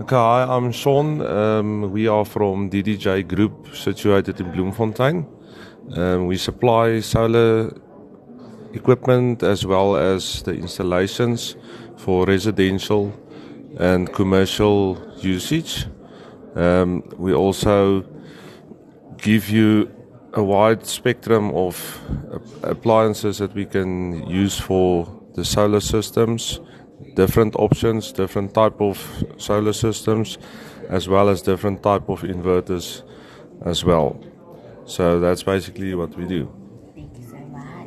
Okay, hi, I'm Shaun. Um, we are from DDJ Group situated in Bloemfontein. Um, we supply solar equipment as well as the installations for residential and commercial usage. Um, we also give you a wide spectrum of appliances that we can use for the solar systems different options different type of solar systems as well as different type of inverters as well. So that's basically what we do